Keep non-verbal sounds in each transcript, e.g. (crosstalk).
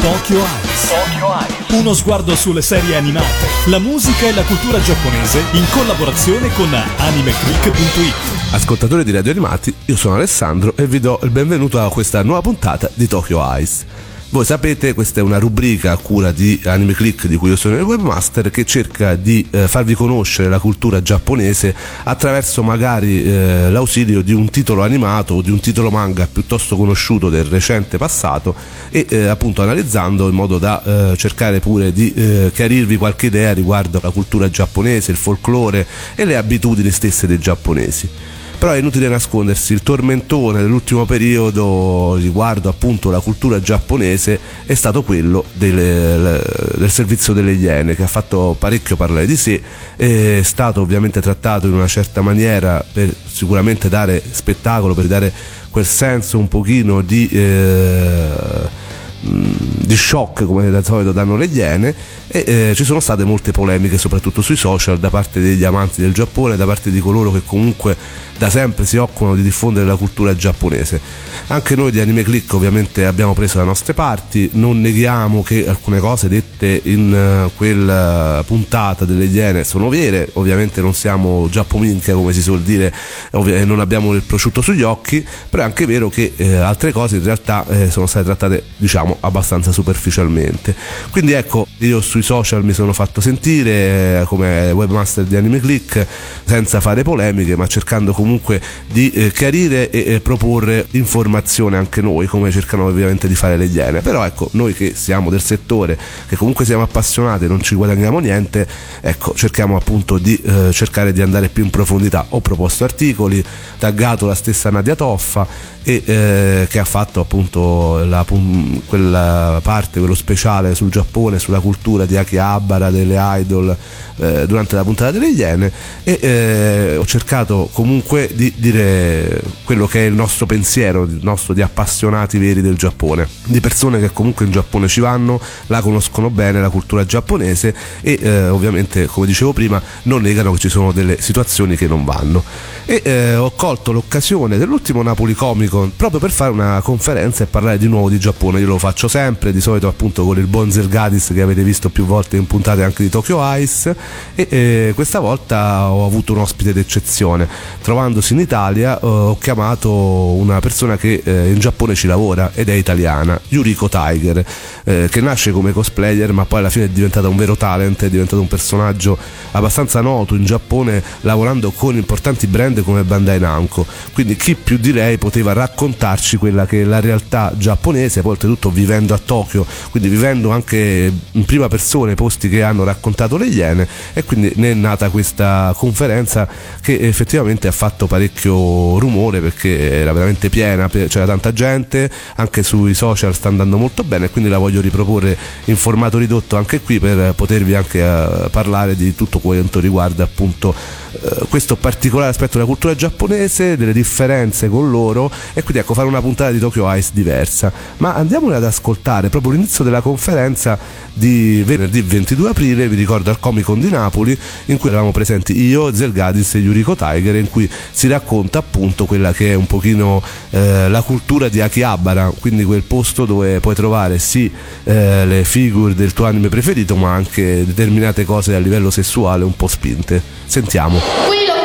Tokyo Eyes. Uno sguardo sulle serie animate, la musica e la cultura giapponese in collaborazione con animeclick.it. Ascoltatori di Radio Animati, io sono Alessandro e vi do il benvenuto a questa nuova puntata di Tokyo Eyes. Voi sapete, questa è una rubrica a cura di Anime Click di cui io sono il webmaster che cerca di eh, farvi conoscere la cultura giapponese attraverso magari eh, l'ausilio di un titolo animato o di un titolo manga piuttosto conosciuto del recente passato e eh, appunto analizzando in modo da eh, cercare pure di eh, chiarirvi qualche idea riguardo la cultura giapponese, il folklore e le abitudini stesse dei giapponesi però è inutile nascondersi, il tormentone dell'ultimo periodo riguardo appunto la cultura giapponese è stato quello del, del servizio delle Iene che ha fatto parecchio parlare di sé, è stato ovviamente trattato in una certa maniera per sicuramente dare spettacolo, per dare quel senso un pochino di... Eh, di shock come da solito danno le iene e eh, ci sono state molte polemiche soprattutto sui social da parte degli amanti del Giappone, da parte di coloro che comunque da sempre si occupano di diffondere la cultura giapponese. Anche noi di Anime Click ovviamente abbiamo preso le nostre parti, non neghiamo che alcune cose dette in uh, quella puntata delle Iene sono vere, ovviamente non siamo giappominchia come si suol dire e non abbiamo il prosciutto sugli occhi, però è anche vero che eh, altre cose in realtà eh, sono state trattate diciamo abbastanza superficialmente. Quindi ecco, io sui social mi sono fatto sentire eh, come webmaster di Anime Click senza fare polemiche ma cercando comunque di eh, chiarire e proporre informazione anche noi, come cercano ovviamente di fare le Iene. Però ecco, noi che siamo del settore, che comunque siamo appassionati non ci guadagniamo niente, ecco, cerchiamo appunto di eh, cercare di andare più in profondità. Ho proposto articoli, taggato la stessa Nadia Toffa e eh, che ha fatto appunto la, quella parte, quello speciale sul Giappone, sulla cultura di Akihabara, delle idol eh, durante la puntata delle Iene e eh, ho cercato comunque di dire quello che è il nostro pensiero, il nostro di appassionati veri del Giappone, di persone che comunque in Giappone ci vanno, la conoscono bene, la cultura giapponese e eh, ovviamente come dicevo prima non negano che ci sono delle situazioni che non vanno. E eh, ho colto l'occasione dell'ultimo Napoli Comic proprio per fare una conferenza e parlare di nuovo di Giappone. Io lo faccio sempre, di solito appunto con il buon Zergadis che avete visto più volte in puntate anche di Tokyo Ice e eh, questa volta ho avuto un ospite d'eccezione. Trovandosi in Italia eh, ho chiamato una persona che eh, in Giappone ci lavora ed è italiana, Yuriko Tiger, eh, che nasce come cosplayer ma poi alla fine è diventata un vero talent, è diventato un personaggio abbastanza noto in Giappone lavorando con importanti brand come Bandai Namco. Quindi chi più di lei poteva raccontarci quella che è la realtà giapponese, poi oltretutto vivendo a Tokyo, quindi vivendo anche in prima persona i posti che hanno raccontato le Iene e quindi ne è nata questa conferenza che effettivamente ha fatto parecchio rumore perché era veramente piena, c'era tanta gente, anche sui social sta andando molto bene e quindi la voglio riproporre in formato ridotto anche qui per potervi anche uh, parlare di tutto quanto riguarda appunto uh, questo particolare aspetto della cultura giapponese, delle differenze con loro e quindi ecco fare una puntata di Tokyo Ice diversa. Ma andiamole ad ascoltare proprio l'inizio della conferenza di venerdì 22 aprile, vi ricordo al Comic Con di Napoli, in cui eravamo presenti io, Zelgadis e Yuriko Tiger, in cui si racconta appunto quella che è un pochino eh, la cultura di Akihabara, quindi quel posto dove puoi trovare sì eh, le figure del tuo anime preferito, ma anche determinate cose a livello sessuale un po' spinte. Sentiamo. Qui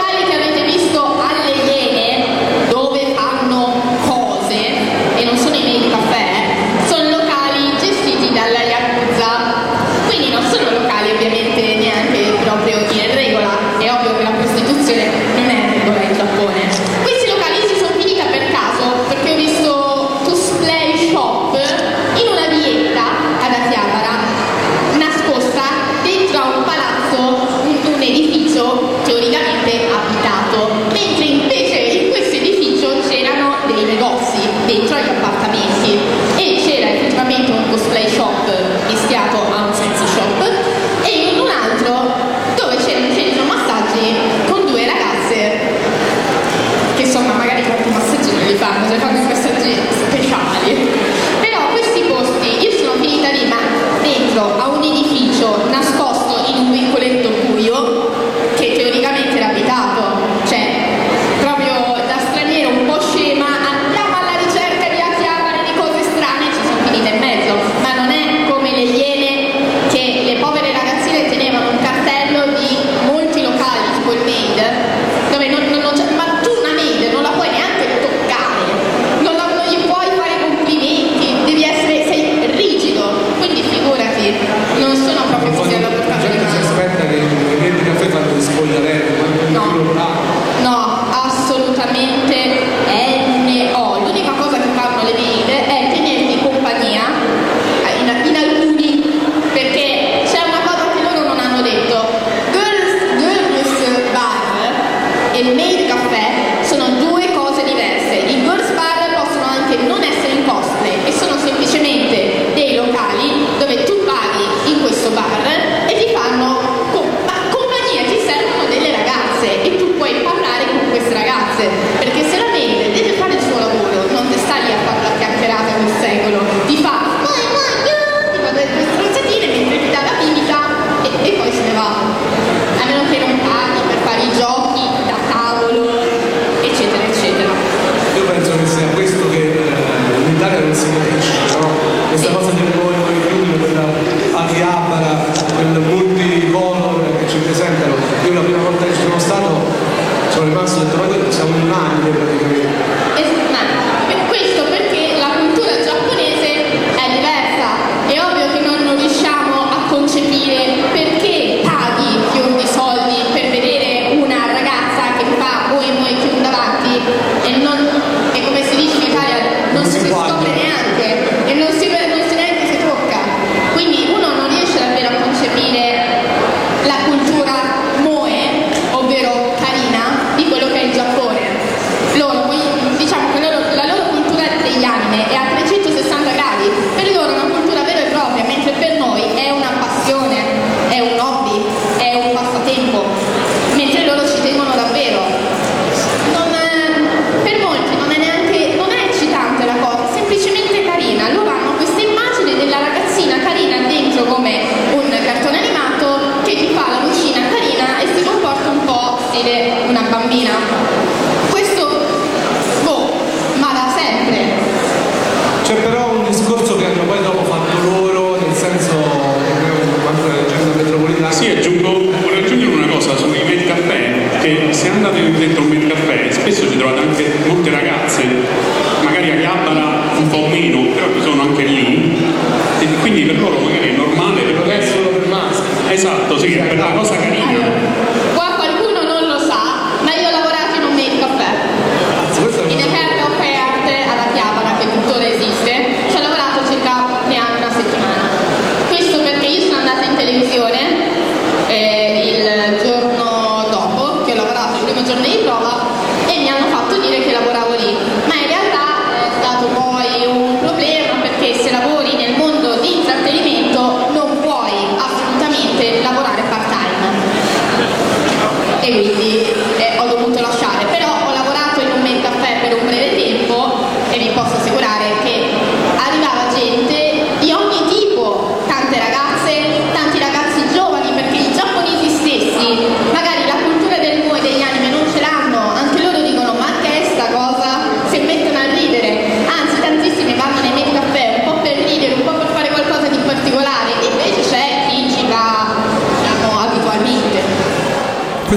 Arena de, de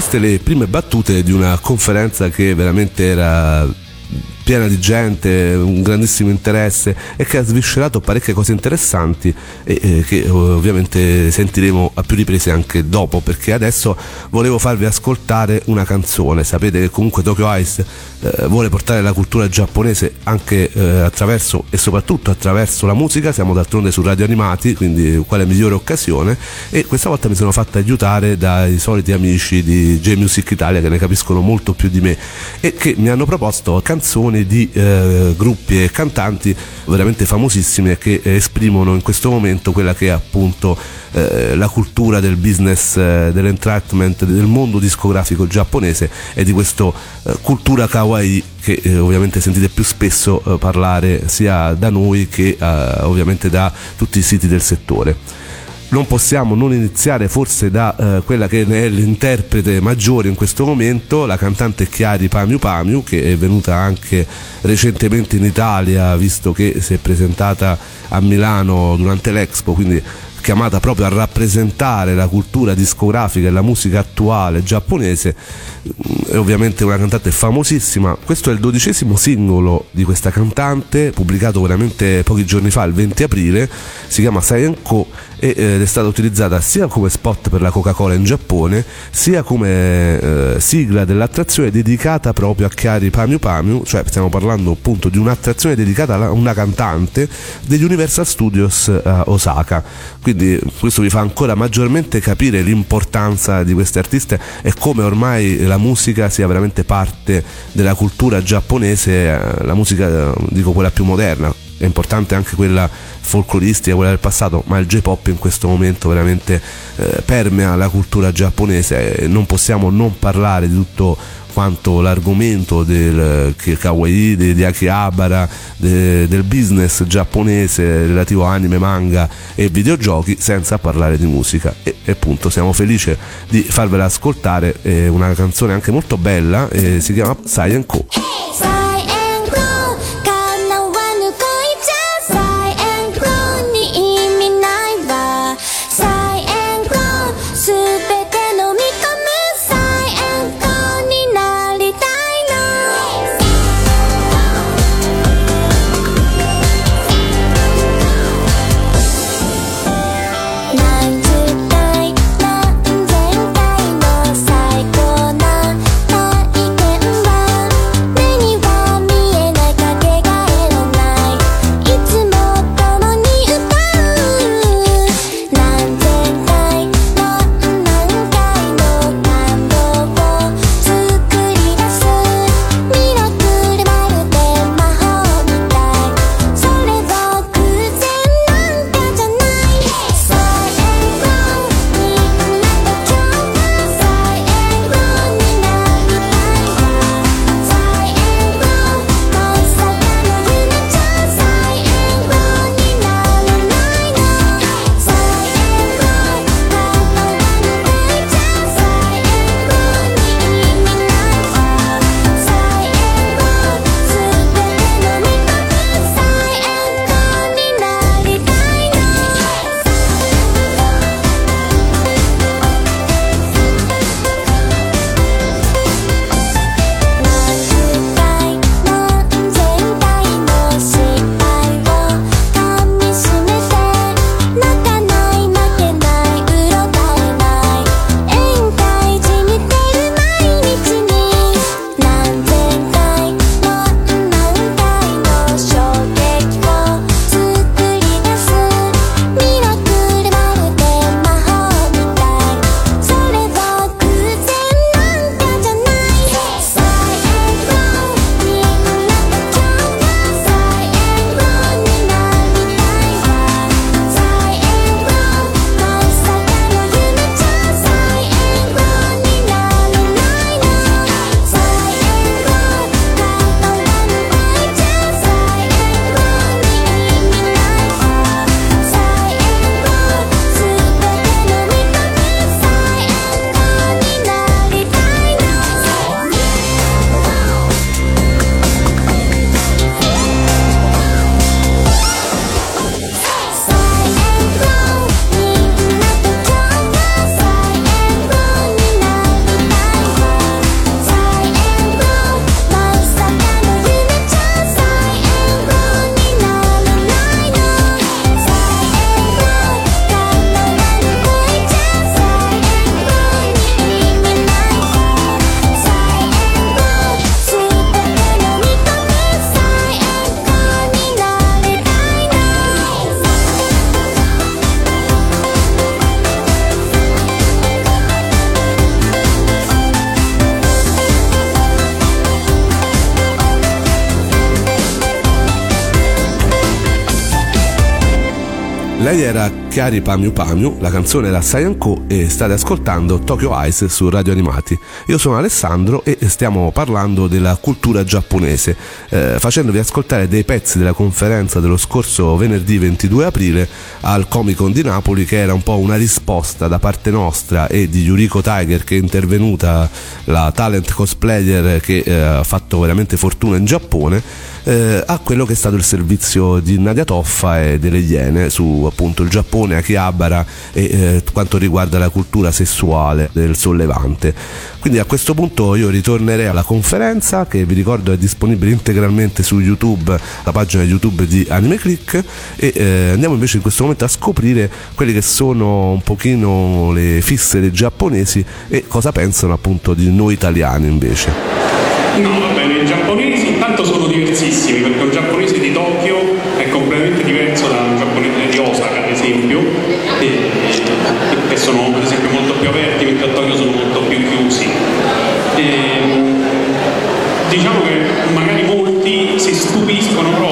queste le prime battute di una conferenza che veramente era piena di gente, un grandissimo interesse e che ha sviscerato parecchie cose interessanti e, e che ovviamente sentiremo a più riprese anche dopo perché adesso volevo farvi ascoltare una canzone, sapete che comunque Tokyo Ice eh, vuole portare la cultura giapponese anche eh, attraverso e soprattutto attraverso la musica, siamo d'altronde su Radio Animati, quindi quale migliore occasione. E questa volta mi sono fatta aiutare dai soliti amici di J-Music Italia che ne capiscono molto più di me e che mi hanno proposto canzoni di eh, gruppi e cantanti veramente famosissimi che esprimono in questo momento quella che è appunto eh, la cultura del business, eh, dell'entrapment, del mondo discografico giapponese e di questa eh, cultura kawaii che eh, ovviamente sentite più spesso eh, parlare sia da noi che ovviamente da tutti i siti del settore non possiamo non iniziare forse da eh, quella che è l'interprete maggiore in questo momento, la cantante Chiari Pamiu Pamiu, che è venuta anche recentemente in Italia, visto che si è presentata a Milano durante l'Expo, quindi chiamata proprio a rappresentare la cultura discografica e la musica attuale giapponese, è ovviamente una cantante famosissima. Questo è il dodicesimo singolo di questa cantante, pubblicato veramente pochi giorni fa, il 20 aprile, si chiama Sayenko ed è stata utilizzata sia come spot per la Coca-Cola in Giappone, sia come eh, sigla dell'attrazione dedicata proprio a Chiari Pamiu Pamiu, cioè stiamo parlando appunto di un'attrazione dedicata a una cantante degli Universal Studios a Osaka. Quindi questo vi fa ancora maggiormente capire l'importanza di queste artiste e come ormai la musica sia veramente parte della cultura giapponese, eh, la musica dico quella più moderna, è importante anche quella folcloristica, quella del passato, ma il J-pop in questo momento veramente eh, permea la cultura giapponese, non possiamo non parlare di tutto quanto l'argomento del kawaii, di, di Akihabara, de, del business giapponese relativo a anime, manga e videogiochi, senza parlare di musica. E, appunto siamo felici di farvela ascoltare, è una canzone anche molto bella, si chiama Sai Co. Lei era Chiari Pamiu Pamiu, la canzone era Saiyan e state ascoltando Tokyo Ice su Radio Animati. Io sono Alessandro e stiamo parlando della cultura giapponese, eh, facendovi ascoltare dei pezzi della conferenza dello scorso venerdì 22 aprile al Comic Con di Napoli che era un po' una risposta da parte nostra e di Yuriko Tiger che è intervenuta, la talent cosplayer che eh, ha fatto veramente fortuna in Giappone eh, a quello che è stato il servizio di Nadia Toffa e delle Iene su appunto il Giappone, Akihabara e eh, quanto riguarda la cultura sessuale del sollevante. Quindi a questo punto io ritornerei alla conferenza che vi ricordo è disponibile integralmente su YouTube, la pagina YouTube di Anime Click e eh, andiamo invece in questo momento a scoprire quelle che sono un pochino le fisse dei giapponesi e cosa pensano appunto di noi italiani invece. No, va bene, i giapponesi intanto sono diversissimi perché un giapponese di Tokyo è completamente diverso da un giapponese di Osaka, ad esempio, che sono ad esempio molto più aperti, mentre a Tokyo sono molto più chiusi. E, diciamo che magari molti si stupiscono proprio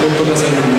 Molto casalingo. molto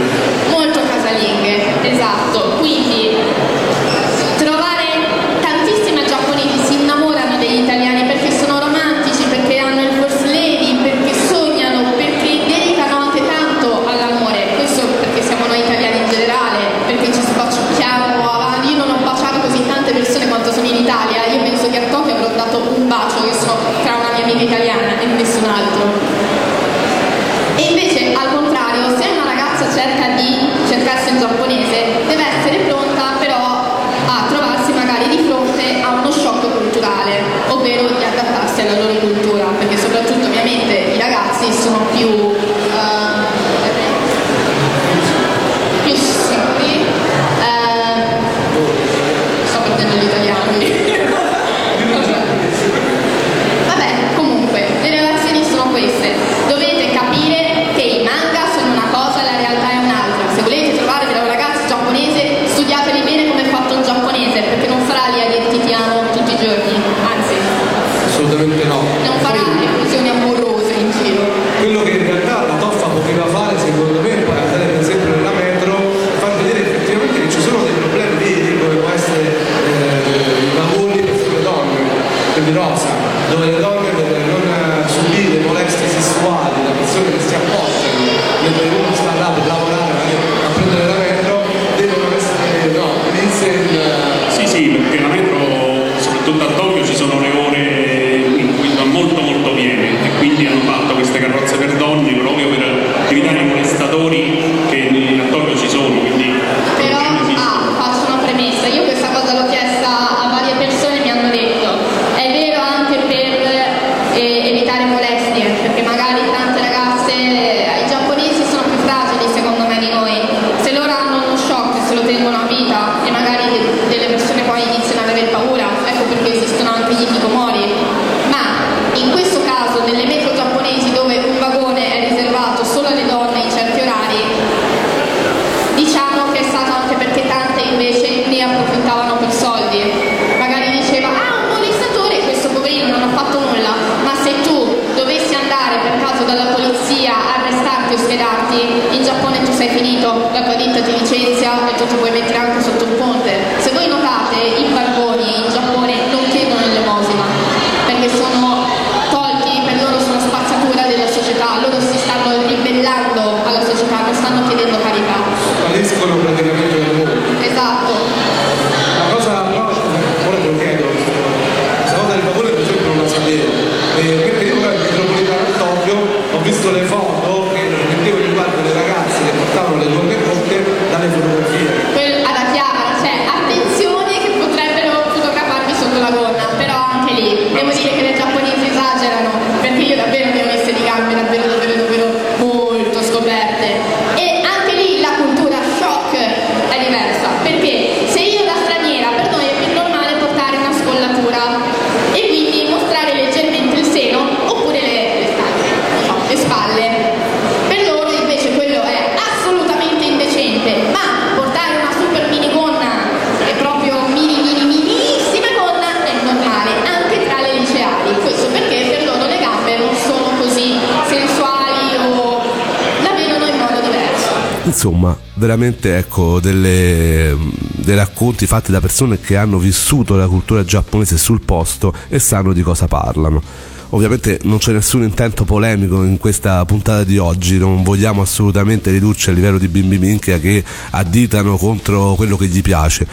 Insomma, veramente ecco delle, dei racconti fatti da persone che hanno vissuto la cultura giapponese sul posto e sanno di cosa parlano. Ovviamente non c'è nessun intento polemico in questa puntata di oggi, non vogliamo assolutamente ridurci a livello di bimbi minchia che additano contro quello che gli piace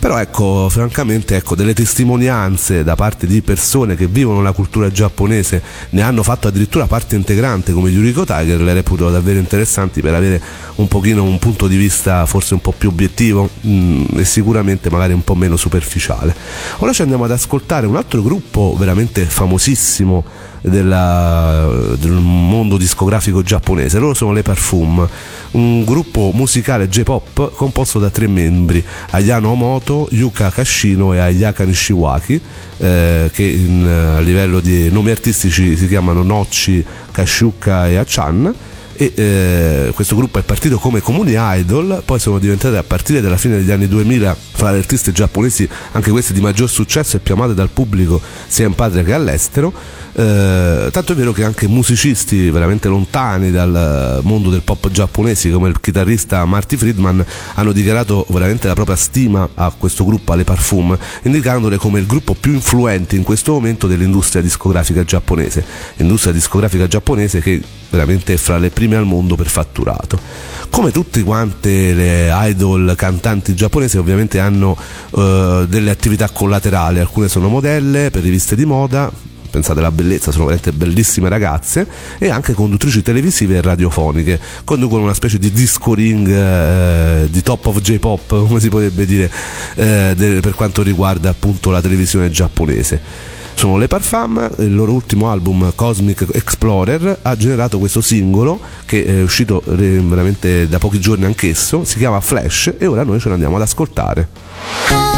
però ecco, francamente, ecco, delle testimonianze da parte di persone che vivono la cultura giapponese, ne hanno fatto addirittura parte integrante come Yuriko Tiger, le reputo davvero interessanti per avere un pochino un punto di vista forse un po' più obiettivo mh, mm, e sicuramente magari un po' meno superficiale. Ora ci andiamo ad ascoltare un altro gruppo veramente famosissimo della, del mondo discografico giapponese. Loro sono le Parfum, un gruppo musicale J-pop composto da tre membri, Ayano Omoto, Yuka Kashino e Ayaka Nishiwaki, eh, che in, a livello di nomi artistici si chiamano Nocci, Kashuka e Achan e eh, questo gruppo è partito come comuni idol, poi sono diventate a partire dalla fine degli anni 2000 fra le artiste giapponesi anche queste di maggior successo e più amate dal pubblico sia in patria che all'estero. Eh, tanto è vero che anche musicisti veramente lontani dal mondo del pop giapponese come il chitarrista Marty Friedman hanno dichiarato veramente la propria stima a questo gruppo, alle Parfum, indicandole come il gruppo più influente in questo momento dell'industria discografica giapponese, industria discografica giapponese che veramente è fra le prime al mondo per fatturato. Come tutte quante le idol cantanti giapponesi ovviamente hanno uh, delle attività collaterali, alcune sono modelle per riviste di moda, pensate alla bellezza, sono veramente bellissime ragazze e anche conduttrici televisive e radiofoniche, conducono una specie di disco ring eh, di top of J-pop, (laughs) come si potrebbe dire, eh, de- per quanto riguarda appunto la televisione giapponese sono le Parfum, il loro ultimo album Cosmic Explorer ha generato questo singolo che è uscito veramente da pochi giorni anch'esso, si chiama Flash e ora noi ce l'andiamo ad ascoltare.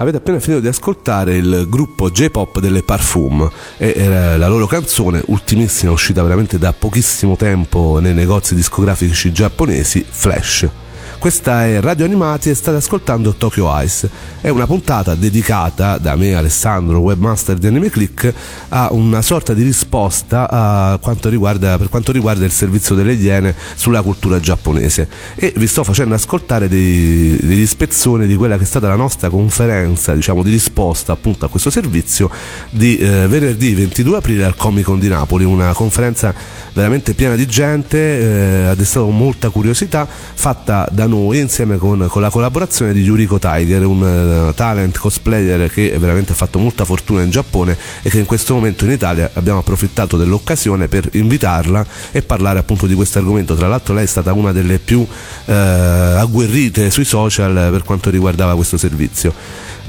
Avete appena finito di ascoltare il gruppo J-pop delle Parfum e eh, la loro canzone, ultimissima, uscita veramente da pochissimo tempo nei negozi discografici giapponesi, Flash. Questa è Radio Animati e state ascoltando Tokyo Ice. È una puntata dedicata da me, Alessandro, webmaster di Anime Click, a una sorta di risposta quanto riguarda, per quanto riguarda il servizio delle Iene sulla cultura giapponese. E vi sto facendo ascoltare degli spezzoni di quella che è stata la nostra conferenza, diciamo, di risposta appunto a questo servizio di eh, venerdì 22 aprile al Comic Con di Napoli, una conferenza veramente piena di gente, eh, ha destato molta curiosità, fatta da noi insieme con, con la collaborazione di Yuriko Tiger, un uh, talent cosplayer che veramente ha fatto molta fortuna in Giappone e che in questo momento in Italia abbiamo approfittato dell'occasione per invitarla e parlare appunto di questo argomento. Tra l'altro lei è stata una delle più uh, agguerrite sui social per quanto riguardava questo servizio.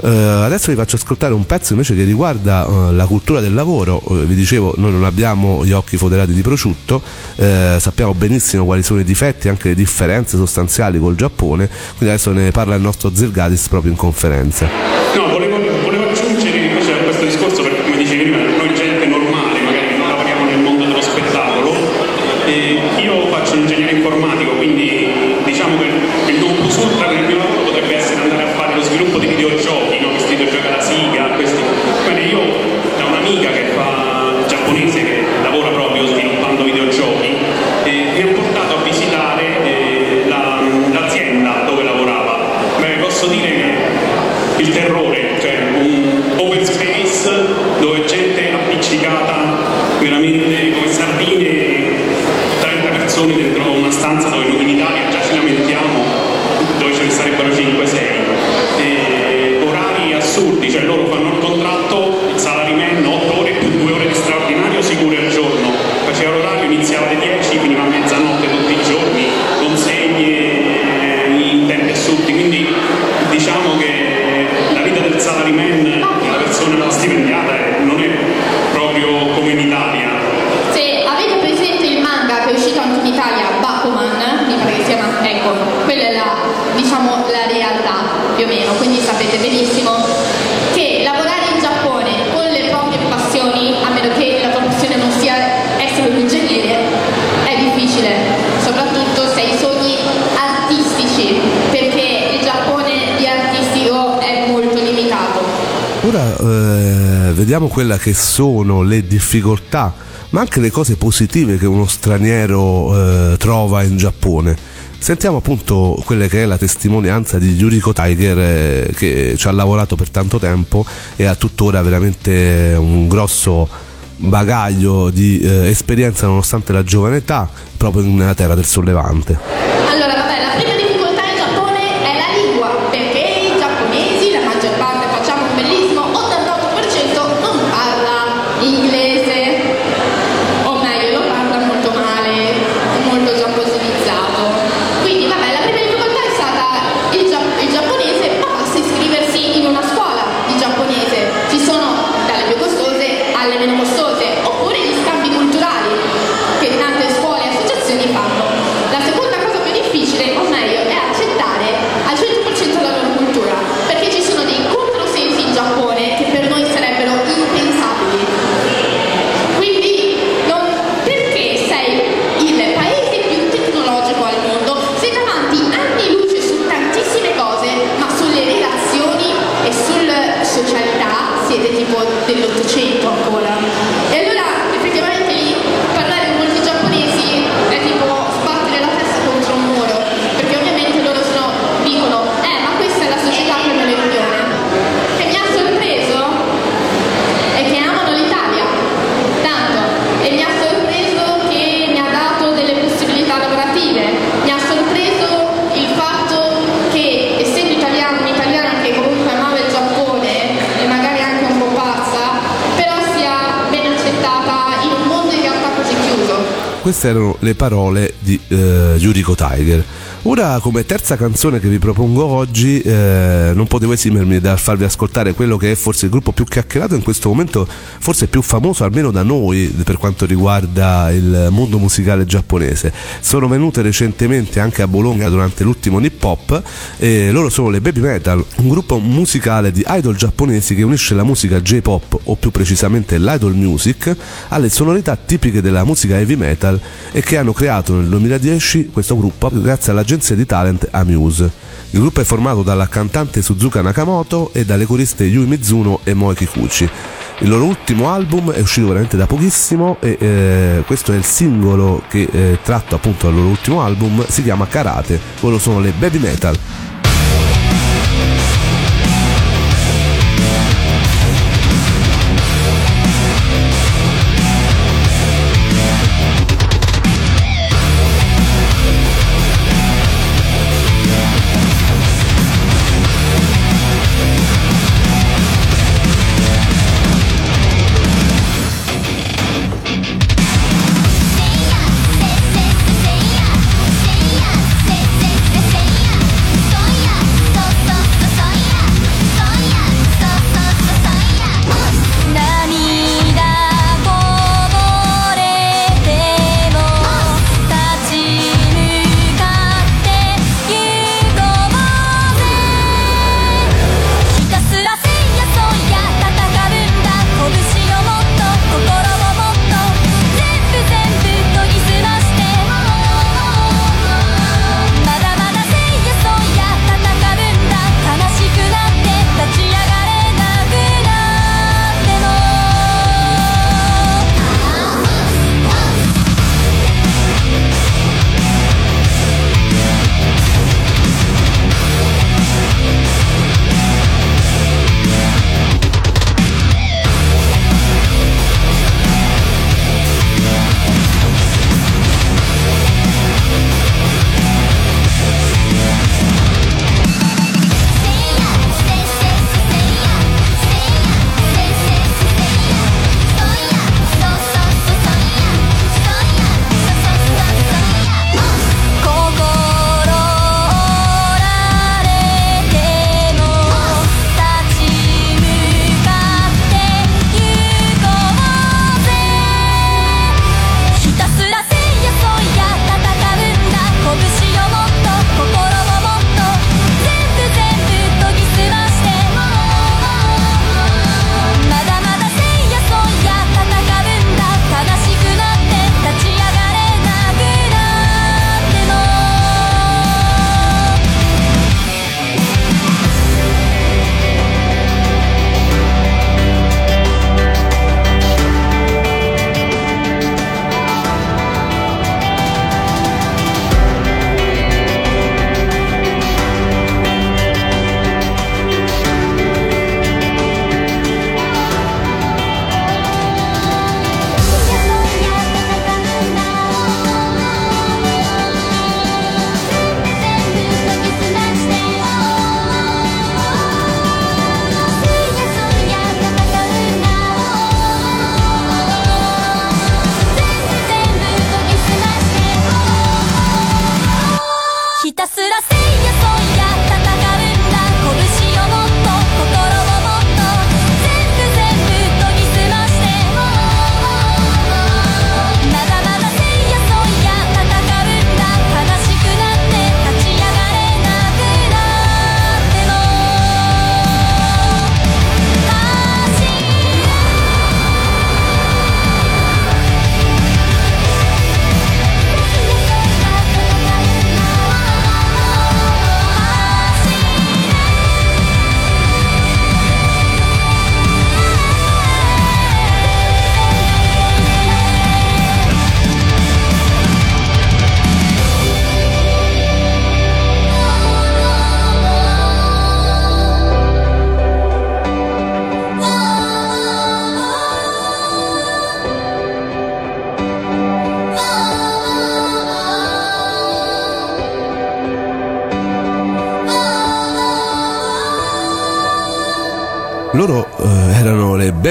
Uh, adesso vi faccio ascoltare un pezzo invece che riguarda uh, la cultura del lavoro. Uh, vi dicevo, noi non abbiamo gli occhi foderati di prosciutto, sappiamo benissimo quali sono i difetti e anche le differenze sostanziali col Giappone, quindi adesso ne parla il nostro Zirgadis proprio in conferenza. No, volevo, posso dire il terrore, cioè un open space dove gente appiccicata veramente come sardine 30 persone dentro una stanza dove noi in Italia già ci lamentiamo, dove ce ne sarebbero 5-6. E orari assurdi, cioè loro fanno il contratto, il salaryman 8 ore più 2 ore di straordinario sicure al giorno. Faceva l'orario, iniziava alle 10, finiva a mezzanotte tutti i giorni, consegne eh, in tempi assurdi. Quindi diciamo che la vita del salaryman, una persona stipendiata, eh, non è proprio come in Italia. Se avete presente il manga che è uscito anche in Italia, Bakuman, mi pare che si chiama, ecco, quella è la, diciamo, la realtà più o meno, quindi sapete benissimo che lavorare in Giappone con le proprie passioni, a meno che la tua passione non sia essere un ingegnere, è difficile, soprattutto se hai sogni artistici, perché il Giappone di artistico è molto limitato. Ora quelle che sono le difficoltà, ma anche le cose positive che uno straniero eh, trova in Giappone. Sentiamo appunto quella che è la testimonianza di Yuriko Tiger eh, che ci ha lavorato per tanto tempo e ha tuttora veramente un grosso bagaglio di eh, esperienza nonostante la giovane età proprio nella terra del sollevante. Allora, vabbè, la prima difficoltà in Giappone è la lingua, perché i giapponesi, la maggior parte, facciamo un bellissimo 88% non parla inglese, o meglio, lo parla molto male, molto giapposinizzato. Quindi, vabbè, la prima difficoltà è stata il, gia- il giapponese, ma basta iscriversi in una scuola di giapponese. Ci sono dalle più costose alle meno costose, oppure gli scambi culturali che tante scuole e associazioni fanno. La seconda cosa più difficile, o meglio, è accettare al 100% la loro cultura, perché ci sono dei controsensi in Giappone che per noi sarebbero impensabili. Quindi, non- perché sei il paese più tecnologico al mondo, sei davanti anni luce su tantissime cose, ma sulle relazioni e sulla socialità siete tipo dell'Ottocento ancora. E allora, effettivamente lì, parlare con molti giapponesi è tipo sbattere la testa contro un muro, perché ovviamente loro sono, dicono, eh, ma questa è la società che me l'unione. Che mi ha sorpreso e che amano l'Italia tanto e mi ha sorpreso che mi ha dato delle possibilità lavorative mi ha sorpreso il fatto che essendo italiano un'italiana che comunque amava il Giappone e magari anche un po' pazza però sia ben Queste erano le parole di eh, Yuriko Tiger. Ora, come terza canzone che vi propongo oggi, eh, non potevo esimermi dal farvi ascoltare quello che è forse il gruppo più chiacchierato in questo momento, forse più famoso almeno da noi per quanto riguarda il mondo musicale giapponese. Sono venute recentemente anche a Bologna durante l'ultimo Nip Hop e loro sono le Baby Metal, un gruppo musicale di idol giapponesi che unisce la musica J-pop o più precisamente l'idol music alle sonorità tipiche della musica heavy metal e che hanno creato nel 2010 questo gruppo grazie alla all'agenzia di talent Amuse. Il gruppo è formato dalla cantante Suzuka Nakamoto e dalle coriste Yui Mizuno e Moe Kikuchi. Il loro ultimo album è uscito veramente da pochissimo e eh, questo è il singolo che è tratto appunto dal loro ultimo album, si chiama Karate, loro sono le Baby Metal.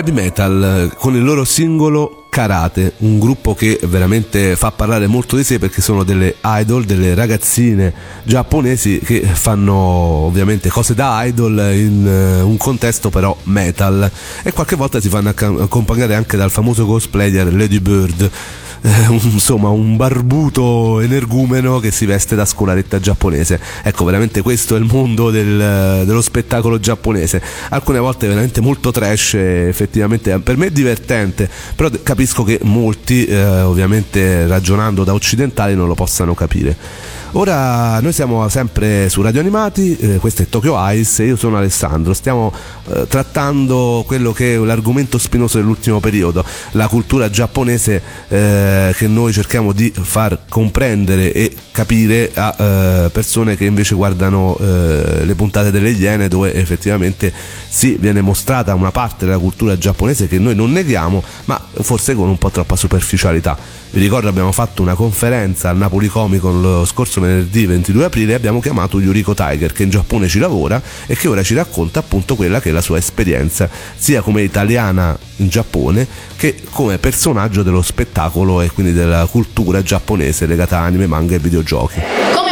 Eh, Baby Metal con il loro singolo Karate, un gruppo che veramente fa parlare molto di sé perché sono delle idol, delle ragazzine giapponesi che fanno ovviamente cose da idol in eh, un contesto però metal. E qualche volta si fanno accompagnare anche dal famoso cosplayer Lady Bird eh, insomma un barbuto energumeno che si veste da scolaretta giapponese. Ecco, veramente questo è il mondo del, dello spettacolo giapponese. Alcune volte veramente molto trash, effettivamente per me è divertente, però capisco che molti, eh, ovviamente ragionando da occidentali, non lo possano capire. Ora noi siamo sempre su Radio Animati, eh, questo è Tokyo Ice e io sono Alessandro. Stiamo eh, trattando quello che è l'argomento spinoso dell'ultimo periodo, la cultura giapponese eh, che noi cerchiamo di far comprendere e capire a eh, persone che invece guardano eh, le puntate delle Iene dove effettivamente sì, viene mostrata una parte della cultura giapponese che noi non neghiamo, ma forse con un po' troppa superficialità. Vi ricordo abbiamo fatto una conferenza al Napoli Comicon lo scorso venerdì 22 aprile e abbiamo chiamato Yuriko Tiger che in Giappone ci lavora e che ora ci racconta appunto quella che è la sua esperienza sia come italiana in Giappone che come personaggio dello spettacolo e quindi della cultura giapponese legata a anime, manga e videogiochi. Come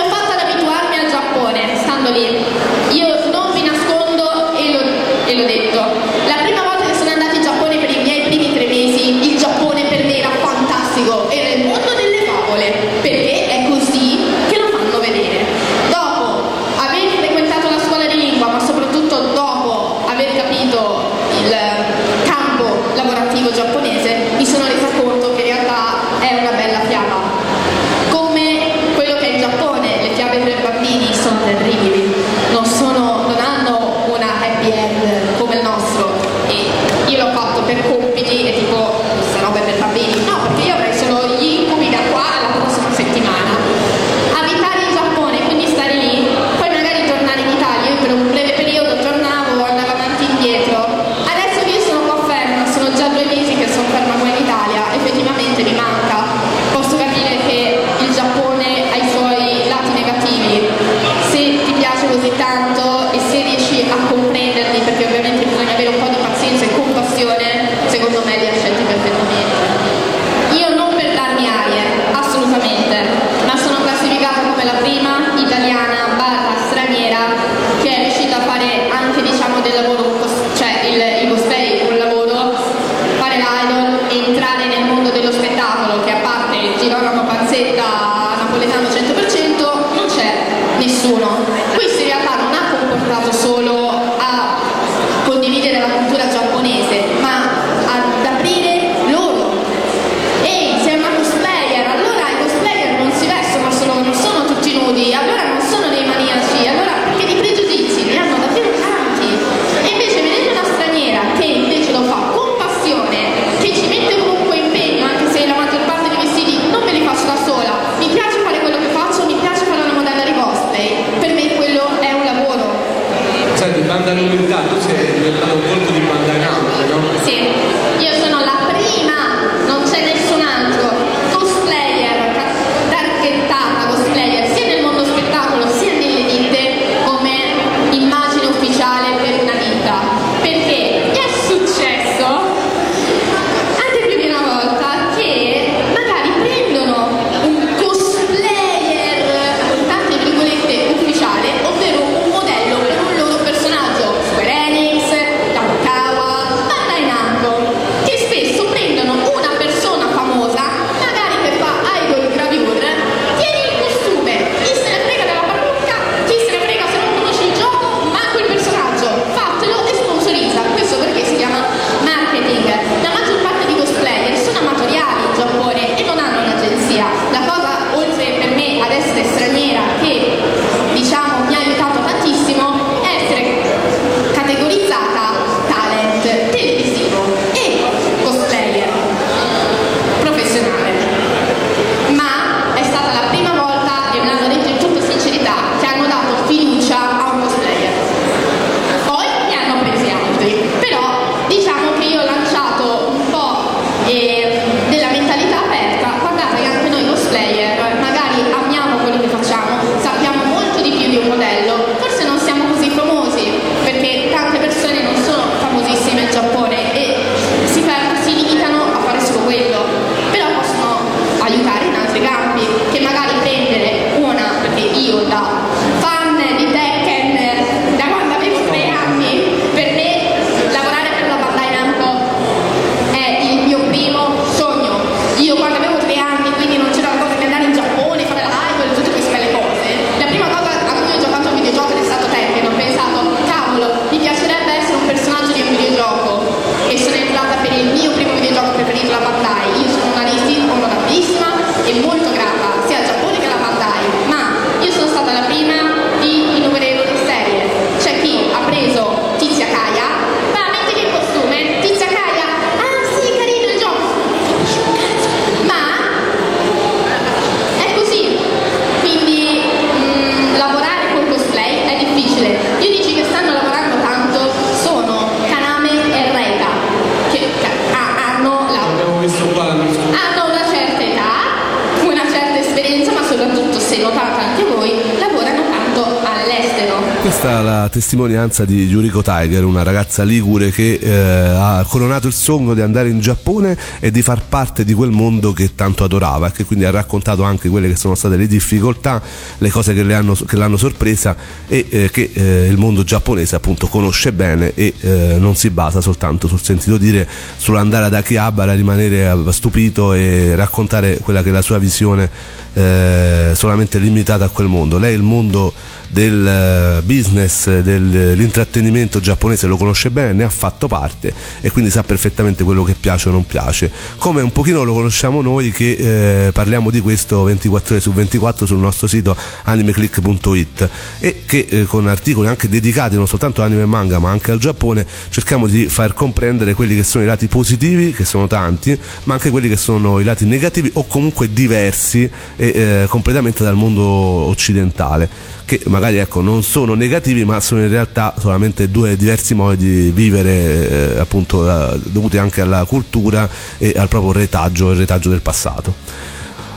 la testimonianza di Yuriko Tiger, una ragazza ligure che eh, ha coronato il sogno di andare in Giappone e di far parte di quel mondo che tanto adorava e che quindi ha raccontato anche quelle che sono state le difficoltà, le cose che, hanno, che l'hanno sorpresa e eh, che eh, il mondo giapponese appunto conosce bene e eh, non si basa soltanto sul sentito dire, sull'andare ad Akihabara, rimanere stupito e raccontare quella che è la sua visione eh, solamente limitata a quel mondo. Lei il mondo del eh, business, dell'intrattenimento giapponese lo conosce bene, ne ha fatto parte e quindi sa perfettamente quello che piace o non piace. Come un pochino lo conosciamo noi che eh, parliamo di questo 24 ore su 24 sul nostro sito animeclick.it e che eh, con articoli anche dedicati non soltanto all'anime e manga ma anche al Giappone cerchiamo di far comprendere quelli che sono i lati positivi, che sono tanti, ma anche quelli che sono i lati negativi o comunque diversi e eh, completamente dal mondo occidentale che magari ecco, non sono negativi ma sono in realtà solamente due diversi modi di vivere eh, appunto eh, dovuti anche alla cultura e al proprio retaggio, il retaggio del passato.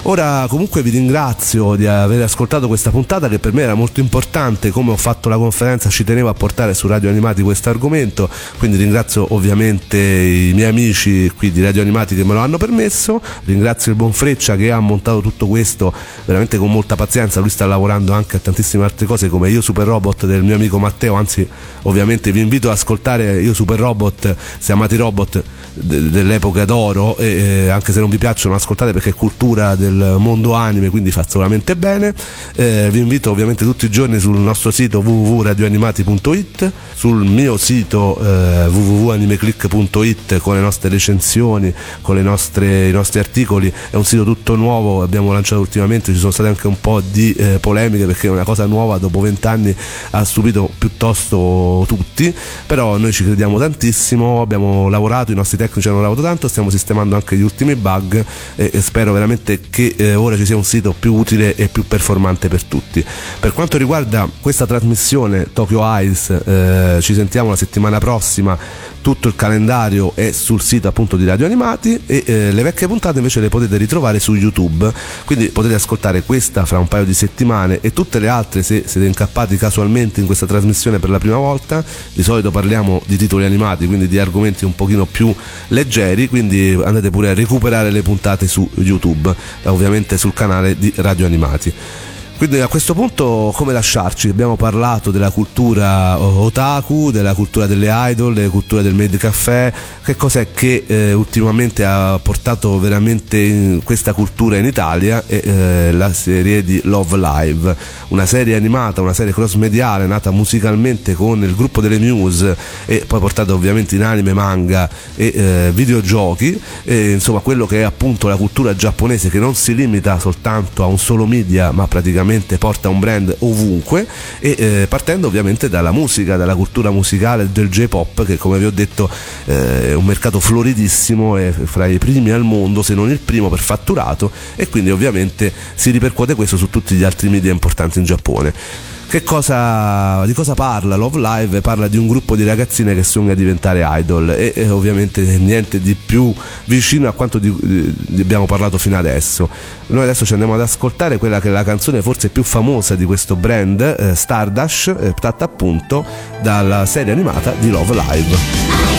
Ora comunque vi ringrazio di aver ascoltato questa puntata che per me era molto importante, come ho fatto la conferenza ci tenevo a portare su Radio Animati questo argomento, quindi ringrazio ovviamente i miei amici qui di Radio Animati che me lo hanno permesso, ringrazio il buon Freccia che ha montato tutto questo veramente con molta pazienza, lui sta lavorando anche a tantissime altre cose come Io Super Robot del mio amico Matteo, anzi ovviamente vi invito ad ascoltare Io Super Robot, se amate i robot dell'epoca d'oro e anche se non vi piacciono ascoltate perché è cultura del mondo anime, quindi fa solamente bene. Eh, vi invito ovviamente tutti i giorni sul nostro sito www.radioanimati.it, sul mio sito eh, www.animeclick.it con le nostre recensioni, con nostre, i nostri articoli. È un sito tutto nuovo, abbiamo lanciato ultimamente, ci sono state anche un po' di eh, polemiche perché è una cosa nuova, dopo vent'anni ha stupito piuttosto tutti, però noi ci crediamo tantissimo, abbiamo lavorato, i nostri tecnici hanno lavorato tanto, stiamo sistemando anche gli ultimi bug e, e spero veramente che che eh, ora ci sia un sito più utile e più performante per tutti. Per quanto riguarda questa trasmissione Tokyo Eyes, eh, ci sentiamo la settimana prossima. Tutto il calendario è sul sito appunto di Radio Animati e eh, le vecchie puntate invece le potete ritrovare su YouTube. Quindi potete ascoltare questa fra un paio di settimane e tutte le altre se siete incappati casualmente in questa trasmissione per la prima volta. Di solito parliamo di titoli animati quindi di argomenti un pochino più leggeri quindi andate pure a recuperare le puntate su YouTube ovviamente sul canale di Radio Animati quindi a questo punto come lasciarci? Abbiamo parlato della cultura otaku, della cultura delle idol, della cultura del made caffè, che cos'è che eh, ultimamente ha portato veramente questa cultura in Italia? E, eh, la serie di Love Live, una serie animata, una serie cross mediale nata musicalmente con il gruppo delle Muse e poi portata ovviamente in anime, manga e eh, videogiochi, e, insomma quello che è appunto la cultura giapponese che non si limita soltanto a un solo media ma praticamente ovviamente porta un brand ovunque e eh, partendo ovviamente dalla musica, dalla cultura musicale del J-pop che come vi ho detto eh, è un mercato floridissimo, è fra i primi al mondo se non il primo per fatturato e quindi ovviamente si ripercuote questo su tutti gli altri media importanti in Giappone. Cosa, di cosa parla Love Live? Parla di un gruppo di ragazzine che sogna diventare idol e, e ovviamente niente di più vicino a quanto di, di abbiamo parlato fino adesso. Noi adesso ci andiamo ad ascoltare quella che è la canzone forse più famosa di questo brand, eh, Stardust, eh, tratta appunto dalla serie animata di Love Live.